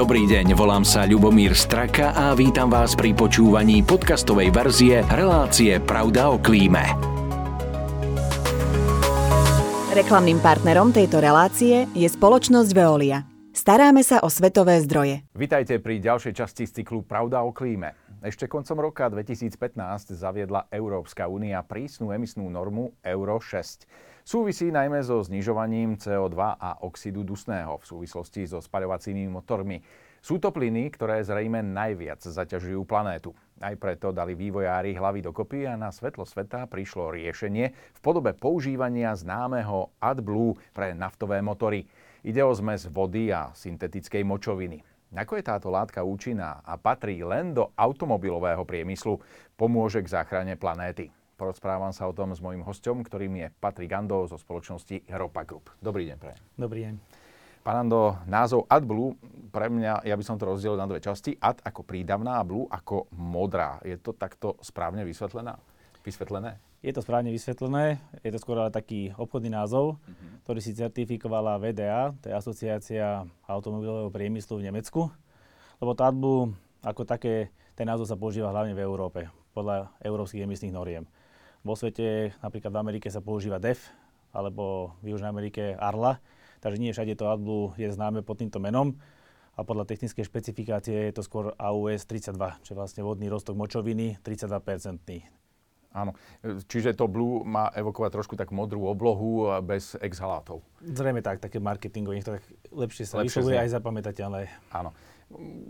Dobrý deň, volám sa Ľubomír Straka a vítam vás pri počúvaní podcastovej verzie relácie Pravda o klíme. Reklamným partnerom tejto relácie je spoločnosť Veolia. Staráme sa o svetové zdroje. Vitajte pri ďalšej časti z cyklu Pravda o klíme. Ešte koncom roka 2015 zaviedla Európska únia prísnu emisnú normu Euro 6. Súvisí najmä so znižovaním CO2 a oxidu dusného v súvislosti so spaľovacími motormi. Sú to plyny, ktoré zrejme najviac zaťažujú planétu. Aj preto dali vývojári hlavy dokopy a na svetlo sveta prišlo riešenie v podobe používania známeho AdBlue pre naftové motory. Ide o zmes vody a syntetickej močoviny. Ako je táto látka účinná a patrí len do automobilového priemyslu, pomôže k záchrane planéty. Porozprávam sa o tom s mojím hostom, ktorým je Patrik Ando zo spoločnosti Ropa Group. Dobrý deň, pre. Dobrý deň. Pán Ando, názov AdBlue, pre mňa, ja by som to rozdielil na dve časti. Ad ako prídavná a Blue ako modrá. Je to takto správne vysvetlená? vysvetlené? Je to správne vysvetlené. Je to skôr ale taký obchodný názov, uh-huh. ktorý si certifikovala VDA, to je Asociácia automobilového priemyslu v Nemecku. Lebo to AdBlue ako také, ten názov sa používa hlavne v Európe, podľa európskych emisných noriem. Vo svete, napríklad v Amerike sa používa DEF, alebo v Južnej Amerike ARLA, takže nie všade to AdBlue je známe pod týmto menom a podľa technickej špecifikácie je to skôr AUS 32, čo je vlastne vodný roztok močoviny 32-percentný. Áno, čiže to Blue má evokovať trošku tak modrú oblohu bez exhalátov. Zrejme tak, také marketingové, nech to tak lepšie sa vyslovuje aj zapamätateľné. Áno.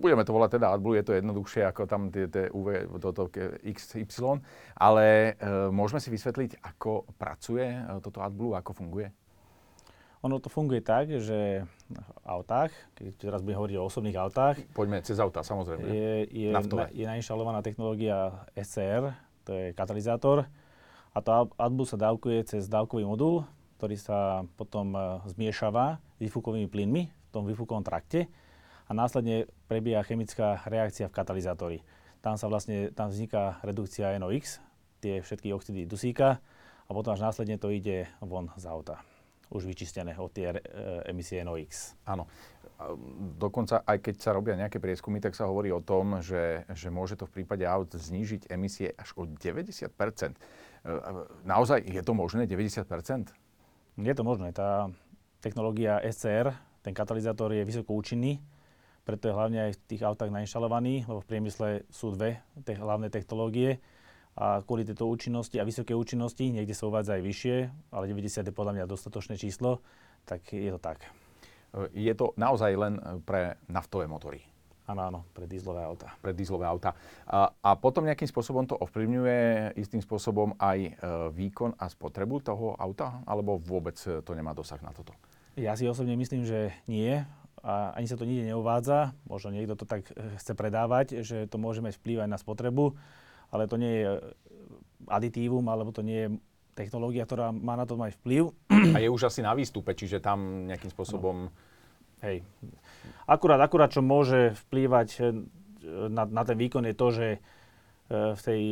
Budeme to volať teda AdBlue, je to jednoduchšie ako tam tie, tie UV, toto XY, ale e, môžeme si vysvetliť, ako pracuje e, toto AdBlue, ako funguje? Ono to funguje tak, že v autách, keď teraz budeme hovoriť o osobných autách... Poďme cez autá, samozrejme. Je, je, na, je nainštalovaná technológia SCR, to je katalizátor, a to AdBlue sa dávkuje cez dávkový modul, ktorý sa potom e, zmiešava s výfukovými plynmi v tom výfukovom trakte a následne prebieha chemická reakcia v katalizátori. Tam sa vlastne, tam vzniká redukcia NOx, tie všetky oxidy dusíka a potom až následne to ide von z auta. Už vyčistené od tie e, emisie NOx. Áno. Dokonca aj keď sa robia nejaké prieskumy, tak sa hovorí o tom, že, že môže to v prípade aut znížiť emisie až o 90 e, Naozaj je to možné, 90% Je to možné. Tá technológia SCR, ten katalizátor je vysoko účinný preto je hlavne aj v tých autách nainštalovaný, lebo v priemysle sú dve te- hlavné technológie a kvôli tejto účinnosti a vysokej účinnosti, niekde sa uvádza aj vyššie, ale 90 je podľa mňa dostatočné číslo, tak je to tak. E, je to naozaj len e, pre naftové motory? Áno, áno, pre dízlové auta. Pre dízlové auta. A, a potom nejakým spôsobom to ovplyvňuje istým spôsobom aj e, výkon a spotrebu toho auta? Alebo vôbec to nemá dosah na toto? Ja si osobne myslím, že nie a ani sa to nikde neuvádza, možno niekto to tak eh, chce predávať, že to môže mať vplyv aj na spotrebu, ale to nie je eh, aditívum, alebo to nie je technológia, ktorá má na to mať vplyv. A je už asi na výstupe, čiže tam nejakým spôsobom... No. Hej. Akurát, akurát, čo môže vplývať eh, na, na ten výkon je to, že v tej,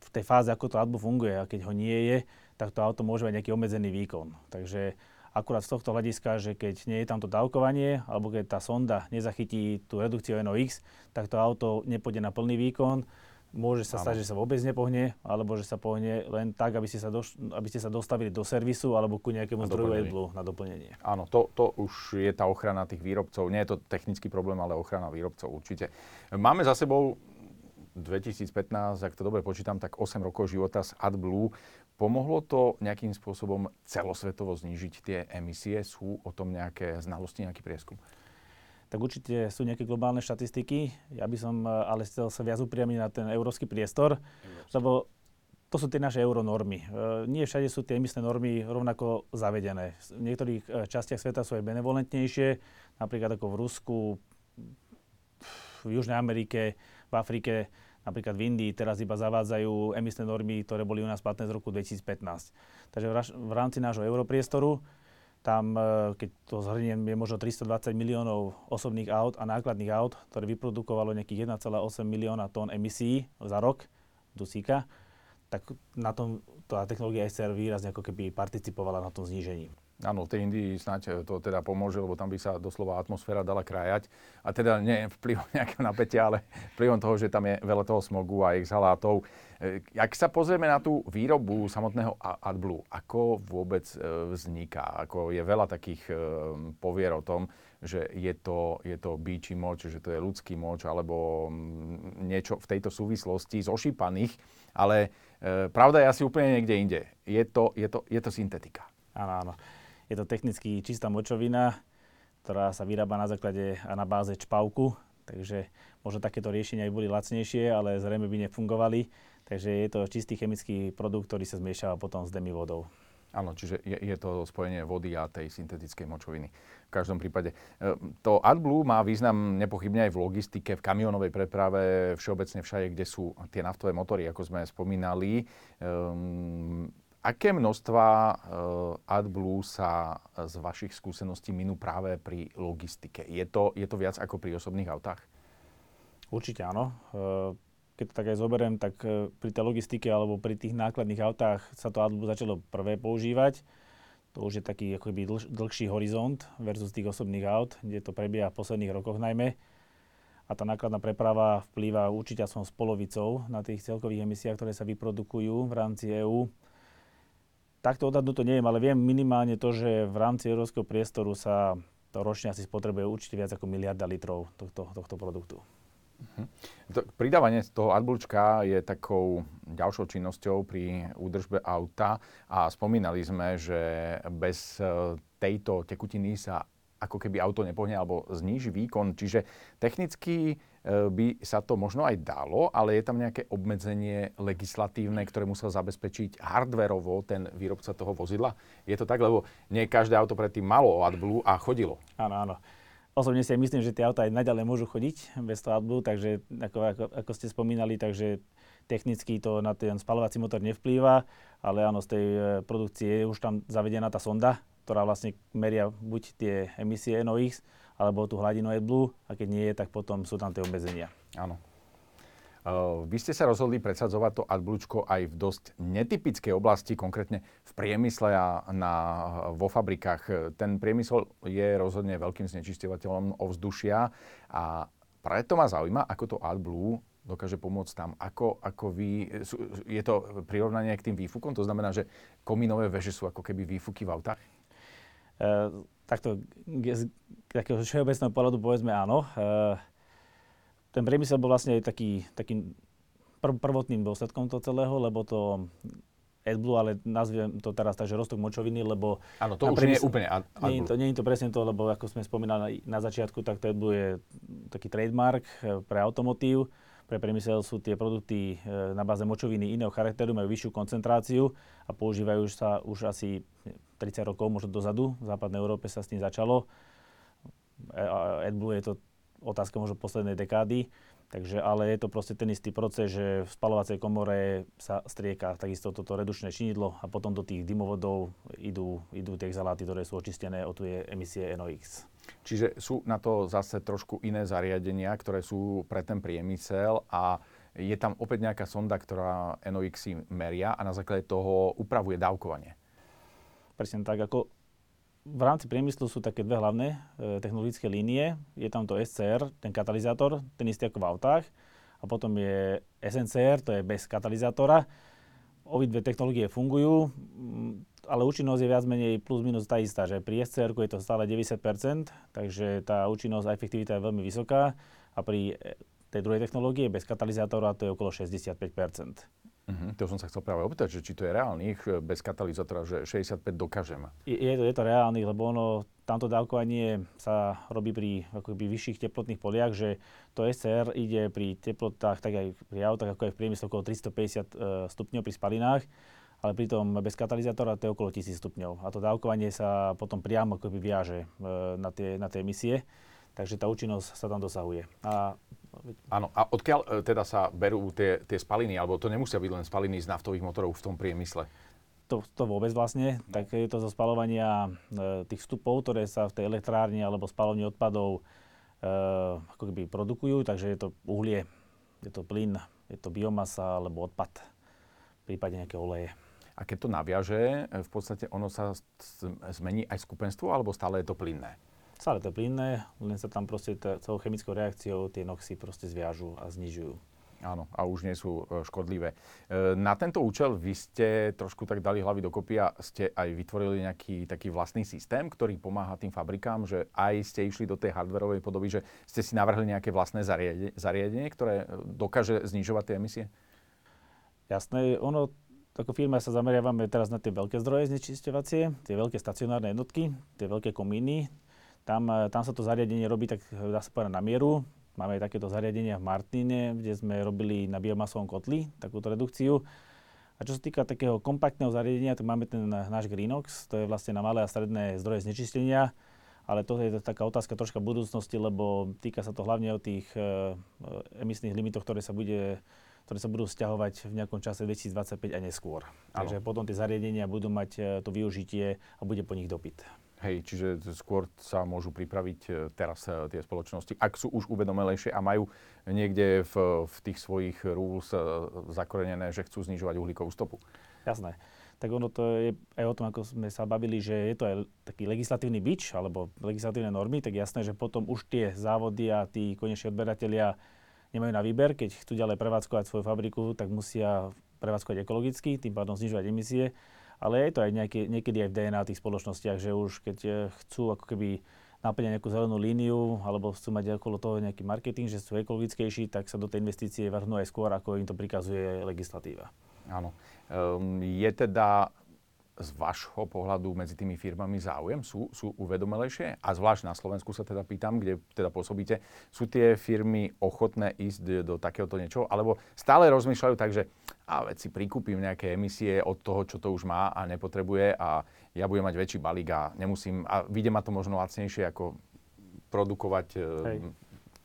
v tej fáze, ako to auto funguje a keď ho nie je, tak to auto môže mať nejaký obmedzený výkon. Takže Akurát z tohto hľadiska, že keď nie je tam to dávkovanie, alebo keď tá sonda nezachytí tú redukciu NOx, tak to auto nepôjde na plný výkon, môže sa stať, že sa vôbec nepohne, alebo že sa pohne len tak, aby ste sa, doš- aby ste sa dostavili do servisu alebo ku nejakému zdroju AdBlue na doplnenie. Áno, to, to už je tá ochrana tých výrobcov. Nie je to technický problém, ale ochrana výrobcov určite. Máme za sebou 2015, ak to dobre počítam, tak 8 rokov života z AdBlue. Pomohlo to nejakým spôsobom celosvetovo znížiť tie emisie? Sú o tom nejaké znalosti, nejaký prieskum? Tak určite sú nejaké globálne štatistiky. Ja by som eh, ale chcel sa viac upriamiť na ten európsky priestor, Európsky. lebo to sú tie naše euronormy. Eh, nie všade sú tie emisné normy rovnako zavedené. V niektorých eh, častiach sveta sú aj benevolentnejšie, napríklad ako v Rusku, v Južnej Amerike, v Afrike Napríklad v Indii teraz iba zavádzajú emisné normy, ktoré boli u nás platné z roku 2015. Takže v rámci nášho europriestoru tam, e, keď to zhrniem, je možno 320 miliónov osobných aut a nákladných aut, ktoré vyprodukovalo nejakých 1,8 milióna tón emisí za rok dusíka, tak na tom tá technológia SCR výrazne ako keby participovala na tom znížení. Áno, tej Indii snáď to teda pomôže, lebo tam by sa doslova atmosféra dala krajať. A teda nie vplyvom nejakého napätia, ale vplyvom toho, že tam je veľa toho smogu a exhalátov. E, ak sa pozrieme na tú výrobu samotného AdBlue, ako vôbec e, vzniká? Ako je veľa takých e, povier o tom, že je to, je to bíči moč, že to je ľudský moč, alebo niečo v tejto súvislosti zošípaných, ale e, pravda je asi úplne niekde inde. Je to, je to, je to syntetika. Áno, áno. Je to technicky čistá močovina, ktorá sa vyrába na základe a na báze čpavku, takže možno takéto riešenia by boli lacnejšie, ale zrejme by nefungovali. Takže je to čistý chemický produkt, ktorý sa zmiešava potom s demivodou. Áno, čiže je, je to spojenie vody a tej syntetickej močoviny. V každom prípade. E, to AdBlue má význam nepochybne aj v logistike, v kamionovej preprave, všeobecne všade, kde sú tie naftové motory, ako sme spomínali. Um, Aké množstva uh, AdBlue sa z vašich skúseností minú práve pri logistike? Je to, je to viac ako pri osobných autách? Určite áno. Uh, keď to tak aj zoberiem, tak uh, pri tej logistike alebo pri tých nákladných autách sa to AdBlue začalo prvé používať. To už je taký akoby dlh, dlhší horizont versus tých osobných aut, kde to prebieha v posledných rokoch najmä. A tá nákladná preprava vplýva určite som s polovicou na tých celkových emisiách, ktoré sa vyprodukujú v rámci EÚ takto odhadnúť to neviem, ale viem minimálne to, že v rámci európskeho priestoru sa to ročne asi spotrebuje určite viac ako miliarda litrov tohto, tohto produktu. Uh-huh. To, pridávanie toho adblučka je takou ďalšou činnosťou pri údržbe auta a spomínali sme, že bez e, tejto tekutiny sa ako keby auto nepohne alebo zníži výkon. Čiže technicky by sa to možno aj dalo, ale je tam nejaké obmedzenie legislatívne, ktoré musel zabezpečiť hardverovo ten výrobca toho vozidla? Je to tak, lebo nie každé auto predtým malo AdBlue a chodilo. Áno, áno. Osobne si aj myslím, že tie auta aj naďalej môžu chodiť bez toho AdBlue, takže ako, ako, ako ste spomínali, takže technicky to na ten spalovací motor nevplýva, ale áno, z tej e, produkcie je už tam zavedená tá sonda, ktorá vlastne meria buď tie emisie NOx, alebo tú hladinu AdBlue a keď nie je, tak potom sú tam tie obmedzenia. Áno. Uh, vy ste sa rozhodli presadzovať to AdBluečko aj v dosť netypickej oblasti, konkrétne v priemysle a na, vo fabrikách. Ten priemysel je rozhodne veľkým znečisťovateľom ovzdušia a preto ma zaujíma, ako to AdBlue dokáže pomôcť tam. Ako, ako vy, je to prirovnanie k tým výfukom? To znamená, že komínové veže sú ako keby výfuky v autách? Uh, takto z takého všeobecného pohľadu povedzme áno. E, ten priemysel bol vlastne taký, takým prv, prvotným dôsledkom toho celého, lebo to AdBlue, ale nazviem to teraz tak, že roztok močoviny, lebo... Áno, to už priemysel, nie je úplne AdBlue. Nie, to, nie je to presne to, lebo ako sme spomínali na, začiatku, tak to AdBlue je taký trademark e, pre automotív. Pre priemysel sú tie produkty e, na báze močoviny iného charakteru, majú vyššiu koncentráciu a používajú sa už asi 30 rokov, možno dozadu. V západnej Európe sa s tým začalo. AdBlue je to otázka možno poslednej dekády. Takže, ale je to proste ten istý proces, že v spalovacej komore sa strieka takisto toto redučné činidlo a potom do tých dymovodov idú, idú tie exhaláty, ktoré sú očistené o tie emisie NOx. Čiže sú na to zase trošku iné zariadenia, ktoré sú pre ten priemysel a je tam opäť nejaká sonda, ktorá NOx meria a na základe toho upravuje dávkovanie. Presne tak, ako v rámci priemyslu sú také dve hlavné e, technologické línie. Je tam to SCR, ten katalizátor, ten istý ako v autách. A potom je SNCR, to je bez katalizátora. Obidve technológie fungujú, mm, ale účinnosť je viac menej plus minus tá istá, že pri SCR je to stále 90%, takže tá účinnosť a efektivita je veľmi vysoká a pri e, tej druhej technológie bez katalizátora to je okolo 65%. Uh-huh. To som sa chcel práve opýtať, že či to je reálnych eh, bez katalizátora, že 65 dokážem. Je, je, to, je to reálnych, lebo ono, tamto dávkovanie sa robí pri akoby, vyšších teplotných poliach, že to SCR ide pri teplotách, tak aj pri autách, ako aj v priemysle okolo 350 uh, eh, stupňov pri spalinách, ale pritom bez katalizátora to je okolo 1000 stupňov. A to dávkovanie sa potom priamo akoby viaže uh, na, tie, na tie emisie, takže tá účinnosť sa tam dosahuje. A Áno, a odkiaľ e, teda sa berú tie, tie spaliny, alebo to nemusia byť len spaliny z naftových motorov v tom priemysle? To, to vôbec vlastne, tak je to zo spalovania e, tých vstupov, ktoré sa v tej elektrárni alebo spalovni odpadov e, ako keby produkujú, takže je to uhlie, je to plyn, je to biomasa alebo odpad, prípadne nejaké oleje. A keď to naviaže, v podstate ono sa zmení aj skupenstvo, alebo stále je to plynné? Stále to je plynné, len sa tam proste celou chemickou reakciou tie noxy proste zviažu a znižujú. Áno, a už nie sú e, škodlivé. E, na tento účel vy ste trošku tak dali hlavy dokopy a ste aj vytvorili nejaký taký vlastný systém, ktorý pomáha tým fabrikám, že aj ste išli do tej hardwareovej podoby, že ste si navrhli nejaké vlastné zariadenie, zariadenie ktoré dokáže znižovať tie emisie? Jasné, ono ako firma sa zameriavame teraz na tie veľké zdroje znečisťovacie, tie veľké stacionárne jednotky, tie veľké komíny. Tam, e, tam sa to zariadenie robí tak, dá sa povedať, na mieru. Máme aj takéto zariadenia v Martine, kde sme robili na biomasovom kotli takúto redukciu. A čo sa týka takého kompaktného zariadenia, tak máme ten náš Greenox, to je vlastne na malé a stredné zdroje znečistenia, ale to je taká otázka troška budúcnosti, lebo týka sa to hlavne o tých e, emisných limitoch, ktoré sa bude ktoré sa budú stiahovať v nejakom čase 2025 a neskôr. Takže potom tie zariadenia budú mať e, to využitie a bude po nich dopyt. Hej, čiže skôr sa môžu pripraviť e, teraz e, tie spoločnosti, ak sú už uvedomelejšie a majú niekde v, v tých svojich rules e, zakorenené, že chcú znižovať uhlíkovú stopu. Jasné. Tak ono to je aj o tom, ako sme sa bavili, že je to aj taký legislatívny bič alebo legislatívne normy, tak jasné, že potom už tie závody a tí koneční odberatelia nemajú na výber, keď chcú ďalej prevádzkovať svoju fabriku, tak musia prevádzkovať ekologicky, tým pádom znižovať emisie ale je to aj nejaký, niekedy aj v DNA tých spoločnostiach, že už keď eh, chcú ako keby naplňať nejakú zelenú líniu alebo chcú mať okolo toho nejaký marketing, že sú ekologickejší, tak sa do tej investície vrhnú aj skôr, ako im to prikazuje legislatíva. Áno. Um, je teda z vášho pohľadu medzi tými firmami záujem? Sú, sú uvedomelejšie? A zvlášť na Slovensku sa teda pýtam, kde teda pôsobíte, sú tie firmy ochotné ísť do, takéhoto niečoho? Alebo stále rozmýšľajú tak, že a veď si prikúpim nejaké emisie od toho, čo to už má a nepotrebuje a ja budem mať väčší balík a nemusím, a vyjde ma to možno lacnejšie ako produkovať e,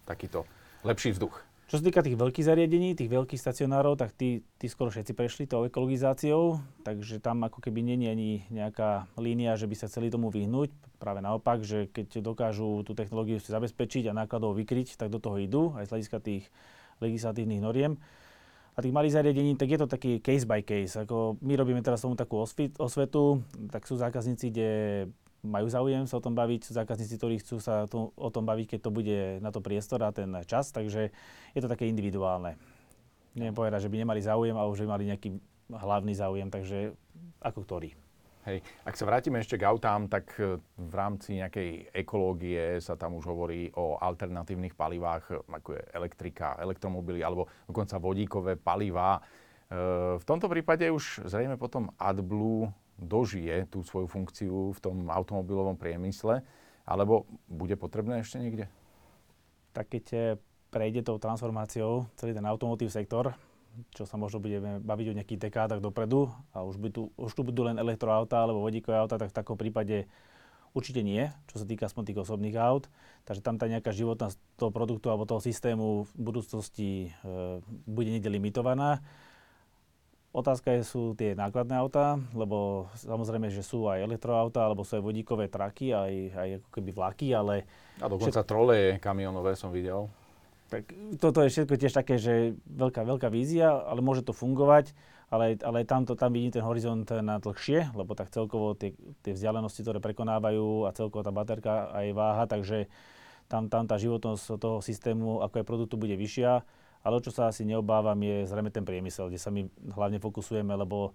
takýto lepší vzduch. Čo sa týka tých veľkých zariadení, tých veľkých stacionárov, tak tí, tí skoro všetci prešli tou ekologizáciou, takže tam ako keby není ani nejaká línia, že by sa chceli tomu vyhnúť. Práve naopak, že keď dokážu tú technológiu si zabezpečiť a nákladov vykryť, tak do toho idú, aj z hľadiska tých legislatívnych noriem. A tých malých zariadení, tak je to taký case by case. Ako my robíme teraz tomu takú osvetu, tak sú zákazníci, kde majú záujem sa o tom baviť, sú zákazníci, ktorí chcú sa to, o tom baviť, keď to bude na to priestor a ten čas, takže je to také individuálne. Neviem povedať, že by nemali záujem, ale že by mali nejaký hlavný záujem, takže ako ktorý. Hej, ak sa vrátime ešte k autám, tak e, v rámci nejakej ekológie sa tam už hovorí o alternatívnych palivách, ako je elektrika, elektromobily alebo dokonca vodíkové palivá. E, v tomto prípade už zrejme potom AdBlue dožije tú svoju funkciu v tom automobilovom priemysle, alebo bude potrebné ešte niekde? Tak keď eh, prejde tou transformáciou celý ten automotív sektor, čo sa možno budeme baviť o nejakých dekádach dopredu a už, by tu, už tu budú len elektroauta alebo vodíkové auta, tak v takom prípade určite nie, čo sa týka aspoň tých osobných aut. Takže tam tá nejaká životnosť toho produktu alebo toho systému v budúcnosti e, bude niekde limitovaná. Otázka je, sú tie nákladné autá, lebo samozrejme, že sú aj elektroautá, alebo sú aj vodíkové traky, aj, aj ako keby vlaky, ale... A dokonca všet... troleje kamionové som videl. Tak toto je všetko tiež také, že veľká, veľká vízia, ale môže to fungovať, ale, ale tam, to, tam vidím ten horizont na dlhšie, lebo tak celkovo tie, tie vzdialenosti, ktoré prekonávajú a celkovo tá baterka aj váha, takže tam, tam tá životnosť toho systému, ako aj produktu, bude vyššia ale čo sa asi neobávam je zrejme ten priemysel, kde sa my hlavne fokusujeme, lebo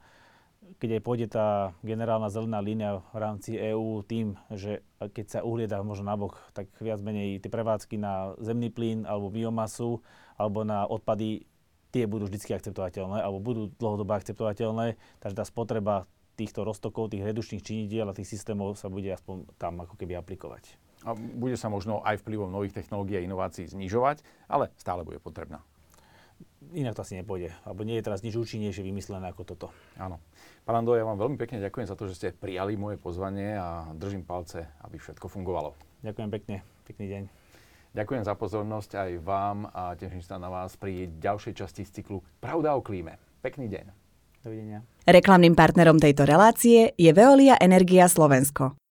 keď aj pôjde tá generálna zelená línia v rámci EÚ tým, že keď sa uhlie možno nabok, tak viac menej tie prevádzky na zemný plyn alebo biomasu alebo na odpady, tie budú vždy akceptovateľné alebo budú dlhodobo akceptovateľné, takže tá spotreba týchto roztokov, tých redučných činidiel a tých systémov sa bude aspoň tam ako keby aplikovať. A bude sa možno aj vplyvom nových technológií a inovácií znižovať, ale stále bude potrebná inak to asi nepôjde. Alebo nie je teraz nič účinnejšie vymyslené ako toto. Áno. Pán Ando, ja vám veľmi pekne ďakujem za to, že ste prijali moje pozvanie a držím palce, aby všetko fungovalo. Ďakujem pekne. Pekný deň. Ďakujem za pozornosť aj vám a teším sa na vás pri ďalšej časti z cyklu Pravda o klíme. Pekný deň. Dovidenia. Reklamným partnerom tejto relácie je Veolia Energia Slovensko.